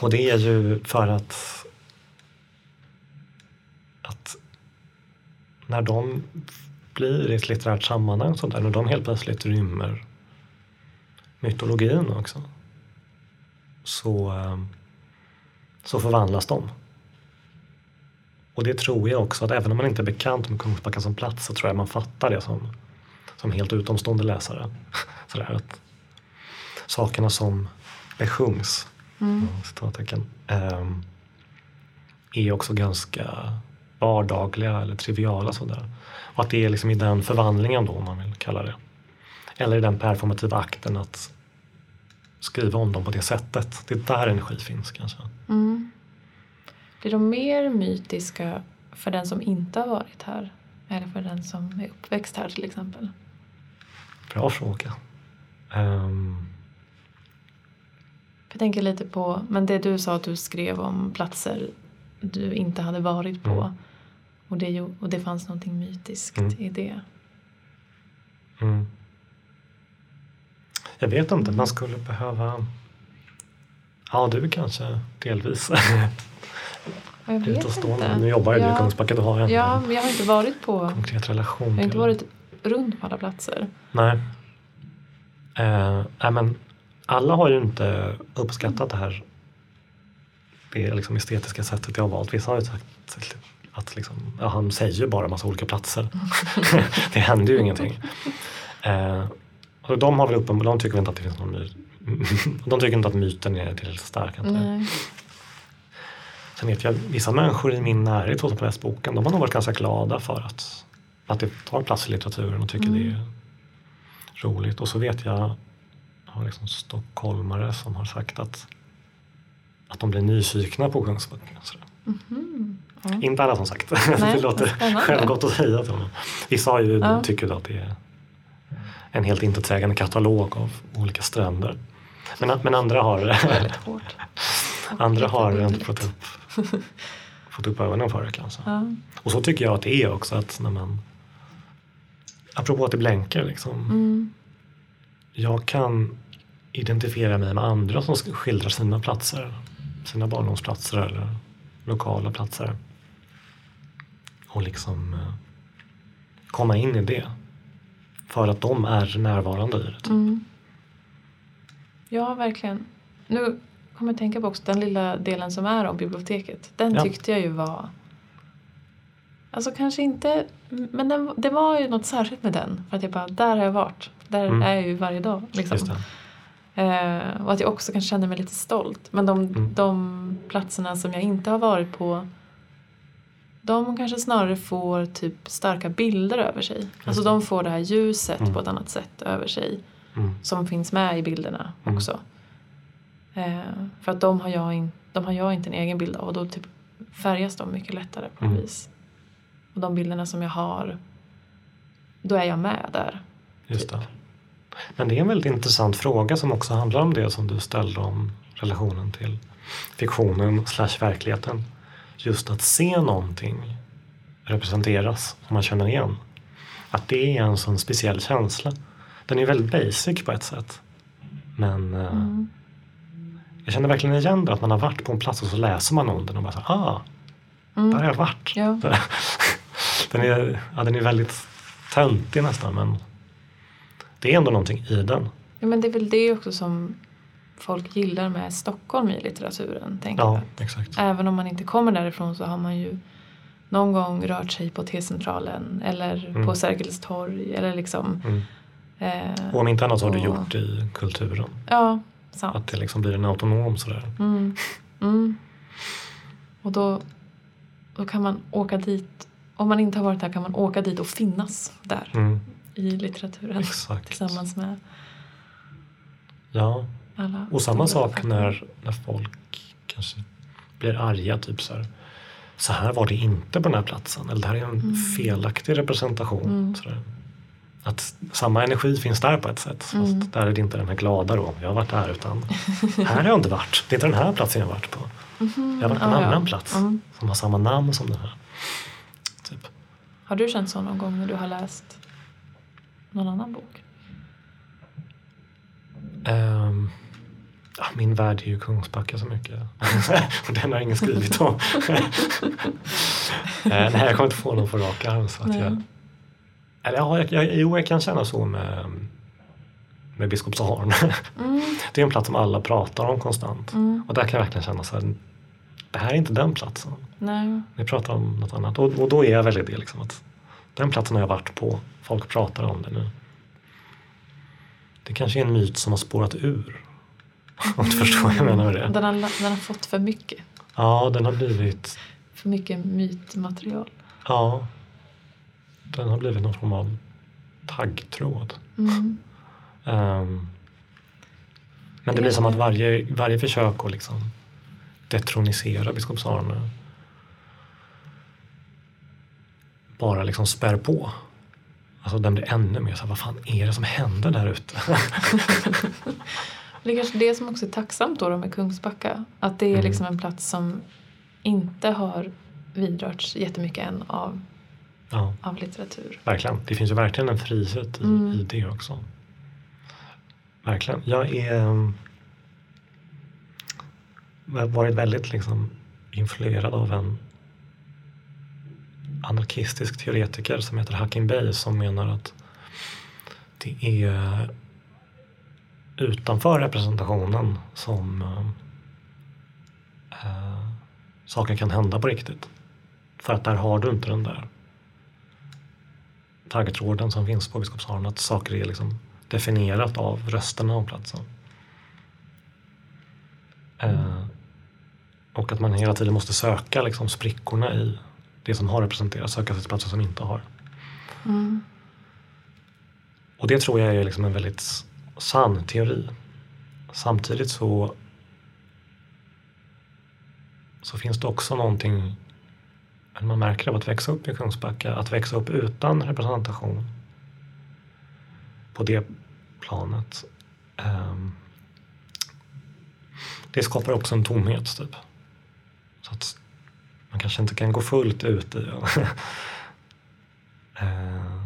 och det är ju för att, att när de blir i ett litterärt sammanhang sånt där, när de helt plötsligt rymmer mytologin också så, eh, så förvandlas de. Och det tror jag också att även om man inte är bekant med Kungsbacka som plats så tror jag man fattar det som, som helt utomstående läsare. Sådär att sakerna som besjungs, mm. citattecken, ähm, är också ganska vardagliga eller triviala. Sådär. Och att det är liksom i den förvandlingen då, om man vill kalla det. Eller i den performativa akten att skriva om dem på det sättet. Det är där energi finns kanske. Mm. Blir de mer mytiska för den som inte har varit här? Eller för den som är uppväxt här till exempel? Bra fråga. Um... Jag tänker lite på, men det du sa att du skrev om platser du inte hade varit på. Mm. Och, det, och det fanns någonting mytiskt mm. i det. Mm. Jag vet inte, man skulle behöva Ja, du kanske delvis. Jag vet inte. Nu jobbar ju ja. du i Kungsbacka, du har en Ja, men jag har inte varit på konkret relation. Jag har inte varit runt på alla platser. Nej. Eh, men alla har ju inte uppskattat det här det liksom estetiska sättet jag har valt. Vissa har ju sagt att liksom, ja, han säger bara massa olika platser. det händer ju ingenting. Eh, och de har väl uppenbarligen, de tycker inte att det finns någon myt. de tycker inte att myten är tillräckligt stark. Inte. Sen vet jag vissa människor i min närhet som har läst boken, de har nog varit ganska glada för att, att det tar plats i litteraturen och tycker mm. det är roligt. Och så vet jag, jag har liksom stockholmare som har sagt att, att de blir nyfikna på Kungsbacka. Mm. Mm. Inte alla som sagt, Nej, det låter självgott att säga. Vissa har ju, ja. tycker att det är en helt intetsägande katalog av olika stränder. Men, men andra har, andra har inte fått upp, fått upp ögonen för det kanske. Ja. Och så tycker jag att det är också att när man Apropå att det blänker liksom. Mm. Jag kan identifiera mig med andra som skildrar sina platser. Sina barndomsplatser eller lokala platser. Och liksom eh, komma in i det. För att de är närvarande i det. Mm. Ja, verkligen. Nu kommer jag tänka på också den lilla delen som är om biblioteket. Den ja. tyckte jag ju var Alltså kanske inte, men den, det var ju något särskilt med den. För att jag bara, där har jag varit. Där mm. är jag ju varje dag. Liksom. Eh, och att jag också kanske kände mig lite stolt. Men de, mm. de platserna som jag inte har varit på de kanske snarare får typ starka bilder över sig. Alltså de får det här ljuset mm. på ett annat sätt över sig. Mm. Som finns med i bilderna mm. också. Eh, för att de har, jag in, de har jag inte en egen bild av och då typ färgas de mycket lättare på något mm. vis. Och de bilderna som jag har, då är jag med där. Just typ. det. Men det är en väldigt intressant fråga som också handlar om det som du ställde om relationen till fiktionen slash verkligheten. Just att se någonting representeras som man känner igen. Att det är en sån speciell känsla. Den är väldigt basic på ett sätt. Men eh, mm. jag känner verkligen igen det att man har varit på en plats och så läser man om den och bara så ah, mm. där har jag varit. Ja. den, är, ja, den är väldigt töntig nästan men det är ändå någonting i den. Ja, men det är väl det också som folk gillar med Stockholm i litteraturen. Tänker ja, jag. Exakt. Även om man inte kommer därifrån så har man ju någon gång rört sig på T-centralen eller mm. på Sergels torg. Eller liksom, mm. eh, och om inte annat så har du gjort i kulturen. Ja, sant. Att det liksom blir en autonom sådär. Mm. Mm. Och då, då kan man åka dit. Om man inte har varit där kan man åka dit och finnas där mm. i litteraturen Exakt. tillsammans med Ja, alla och samma sak när, när folk kanske blir arga. Typ så här, så här var det inte på den här platsen. Eller det här är en mm. felaktig representation. Mm. Så att samma energi finns där på ett sätt. Fast mm. där är det inte den här glada då, jag har varit där. Utan här har jag inte varit. Det är inte den här platsen jag har varit på. Mm. Jag har varit på en ah, annan ja. plats mm. som har samma namn som den här. Typ. Har du känt så någon gång när du har läst någon annan bok? Um, Ja, min värld är ju Kungsbacka så mycket. och den har ingen skrivit om. Eh, nej, jag kommer inte få någon på rak arm. Så att jag, Eller ja, jag, jag, jo, jag kan känna så med, med Biskopsholm. Mm. Det är en plats som alla pratar om konstant. Mm. Och där kan jag verkligen känna så här, det här är inte den platsen. Nej. Vi pratar om något annat. Och, och då är jag väldigt det liksom att den platsen har jag varit på. Folk pratar om det nu. Det kanske är en myt som har spårat ur. Om du förstår vad jag menar med det. Den har, den har fått för mycket. Ja, den har blivit För mycket mytmaterial. Ja. Den har blivit någon form av taggtråd. Mm. Ehm, men det blir som att varje, varje försök att liksom detronisera biskop Arne bara liksom spär på. Alltså den blir ännu mer så här, vad fan är det som händer där ute? Det är kanske det som också är tacksamt då, med Kungsbacka. Att det är Mm. liksom en plats som inte har vidrörts jättemycket än av, ja, av litteratur. verkligen. Det finns ju verkligen en frihet i, Mm. i det också. Verkligen. Jag är har varit väldigt liksom influerad av en anarkistisk teoretiker som heter Hakim Bey som menar att det är utanför representationen som eh, saker kan hända på riktigt. För att där har du inte den där taggtråden som finns på Biskopsholm. Att saker är liksom definierat av rösterna om platsen. Eh, och att man hela tiden måste söka liksom sprickorna i det som har representerats, söka sig till platser som inte har. Mm. Och det tror jag är liksom en väldigt sann teori. Samtidigt så, så finns det också någonting, man märker av att växa upp i Kungsbacka, att växa upp utan representation på det planet. Ehm, det skapar också en tomhet typ. Så att man kanske inte kan gå fullt ut i att representation. Eh,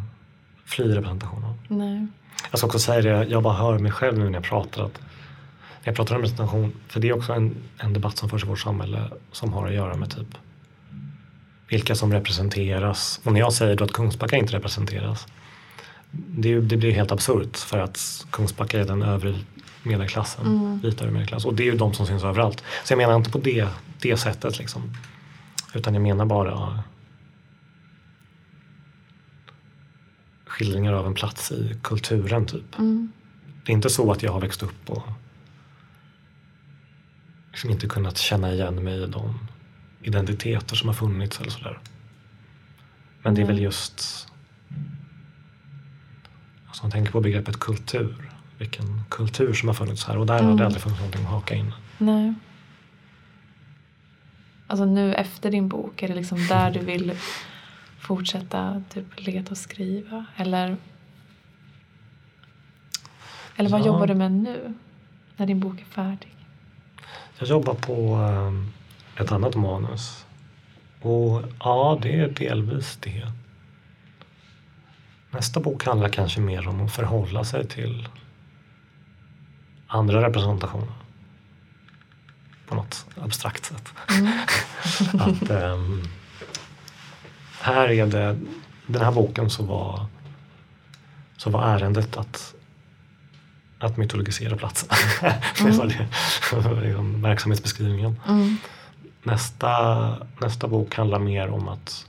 fly representationen. Nej. Jag ska också säga det, jag bara hör mig själv nu när jag pratar att när jag pratar om representation, för det är också en, en debatt som förs i vårt samhälle som har att göra med typ vilka som representeras. Och när jag säger då att Kungsbacka inte representeras, det, det blir helt absurt för att Kungsbacka är den övre medelklassen, Mm. vita övre medelklass. Och det är ju de som syns överallt. Så jag menar inte på det, det sättet liksom. Utan jag menar bara skildringar av en plats i kulturen typ. Mm. Det är inte så att jag har växt upp och liksom inte kunnat känna igen mig i de identiteter som har funnits eller sådär. Men det är väl Mm. just Alltså man tänker på begreppet kultur. Vilken kultur som har funnits här och där har Mm. det aldrig funnits någonting att haka in. Nej. Alltså nu efter din bok, är det liksom där du vill fortsätta typ leta och skriva? Eller, eller vad Ja. jobbar du med nu? När din bok är färdig? Jag jobbar på eh, ett annat manus. Och ja, det är delvis det. Nästa bok handlar kanske mer om att förhålla sig till andra representationer. På något abstrakt sätt. Mm. Att, ehm, här är det, den här boken så var, så var ärendet att, att mytologisera platsen. det var det, liksom verksamhetsbeskrivningen. Mm. Nästa, nästa bok handlar mer om att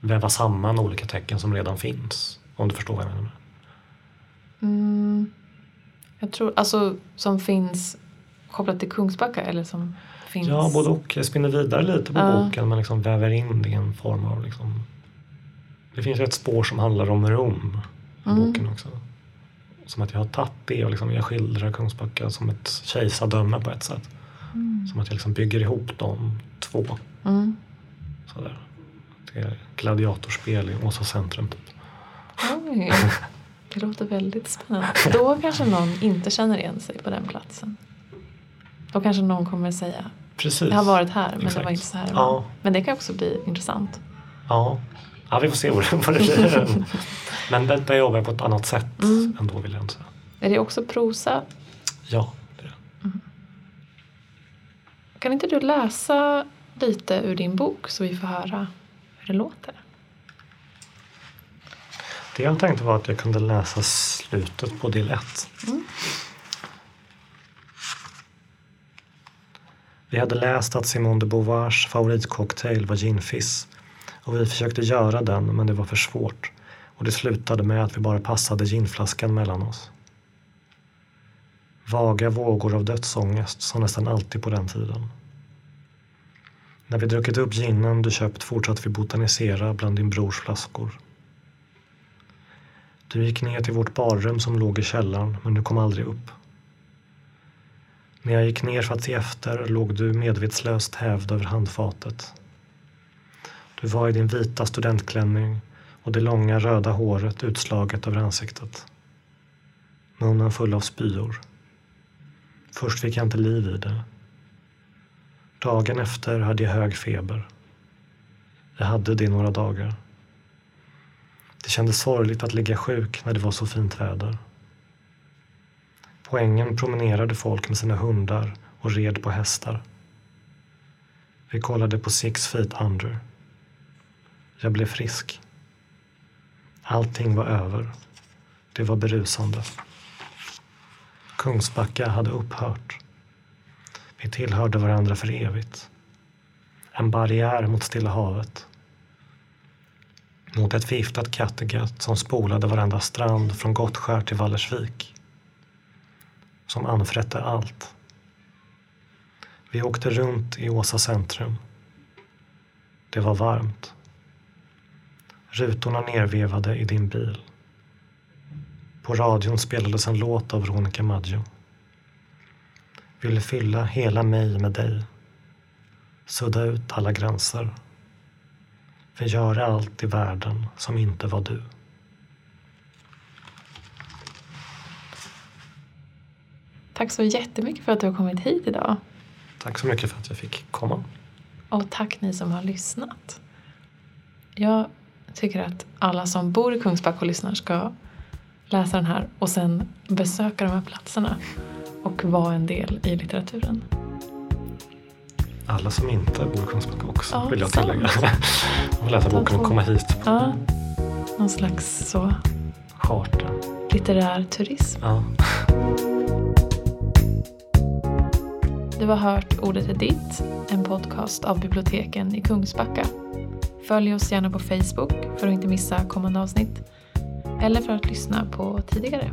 väva samman olika tecken som redan finns. Om du förstår vad jag menar. Mm. Jag tror, alltså som finns kopplat till Kungsbacka eller som finns? Ja, både och. Jag spinner vidare lite på Ja. boken men liksom väver in det i en form av liksom... Det finns ett spår som handlar om Rom i Mm. boken också. Som att jag har tagit det och liksom jag skildrar Kungsbacka som ett kejsardöme på ett sätt. Mm. Som att jag liksom bygger ihop de två. Mm. Sådär. Det är gladiatorspel i Åsa centrum. Typ. Oj, det låter väldigt spännande. Då kanske någon inte känner igen sig på den platsen. Då kanske någon kommer säga Precis. jag har varit här men det Exakt. var inte så här. det Ja. var." Men det kan också bli intressant. Ja. ja, vi får se vad det, det blir. Men där jobbar jag på ett annat sätt Mm. ändå vill jag säga. Är det också prosa? Ja, det är det. Kan inte du läsa lite ur din bok så vi får höra hur det låter? Det jag tänkte var att jag kunde läsa slutet på del 1. Mm. Vi hade läst att Simone de Beauvoirs favoritcocktail var ginfizz och vi försökte göra den men det var för svårt och det slutade med att vi bara passade ginflaskan mellan oss. Vaga vågor av dödsångest som nästan alltid på den tiden. När vi druckit upp ginen du köpt fortsatte vi botanisera bland din brors flaskor. Du gick ner till vårt barrum som låg i källaren men du kom aldrig upp. När jag gick ner för att se efter låg du medvetslöst hävd över handfatet. Du var i din vita studentklänning och det långa röda håret utslaget över ansiktet. Munnen full av spyor. Först fick jag inte liv i det. Dagen efter hade jag hög feber. Jag hade det i några dagar. Det kändes sorgligt att ligga sjuk när det var så fint väder. På ängen promenerade folk med sina hundar och red på hästar. Vi kollade på Six Feet Under. Jag blev frisk. Allting var över. Det var berusande. Kungsbacka hade upphört. Vi tillhörde varandra för evigt. En barriär mot Stilla havet. Mot ett förgiftat Kattegatt som spolade varenda strand från Gottskär till Vallersvik. Som anfrätte allt. Vi åkte runt i Åsa centrum. Det var varmt. Rutorna nervevade i din bil. På radion spelades en låt av Veronica Maggio. Ville fylla hela mig med dig. Sudda ut alla gränser. Förgöra allt i världen som inte var du. Tack så jättemycket för att du har kommit hit idag. Tack så mycket för att jag fick komma. Och tack ni som har lyssnat. Jag tycker att alla som bor i Kungsbacka och lyssnar ska läsa den här och sen besöka de här platserna och vara en del i litteraturen. Alla som inte bor i Kungsbacka också Ja, vill jag tillägga. Och läsa boken och komma hit Ja, någon slags så charter. litterär turism. Ja. Du har hört Ordet är ditt, en podcast av biblioteken i Kungsbacka. Följ oss gärna på Facebook för att inte missa kommande avsnitt eller för att lyssna på tidigare.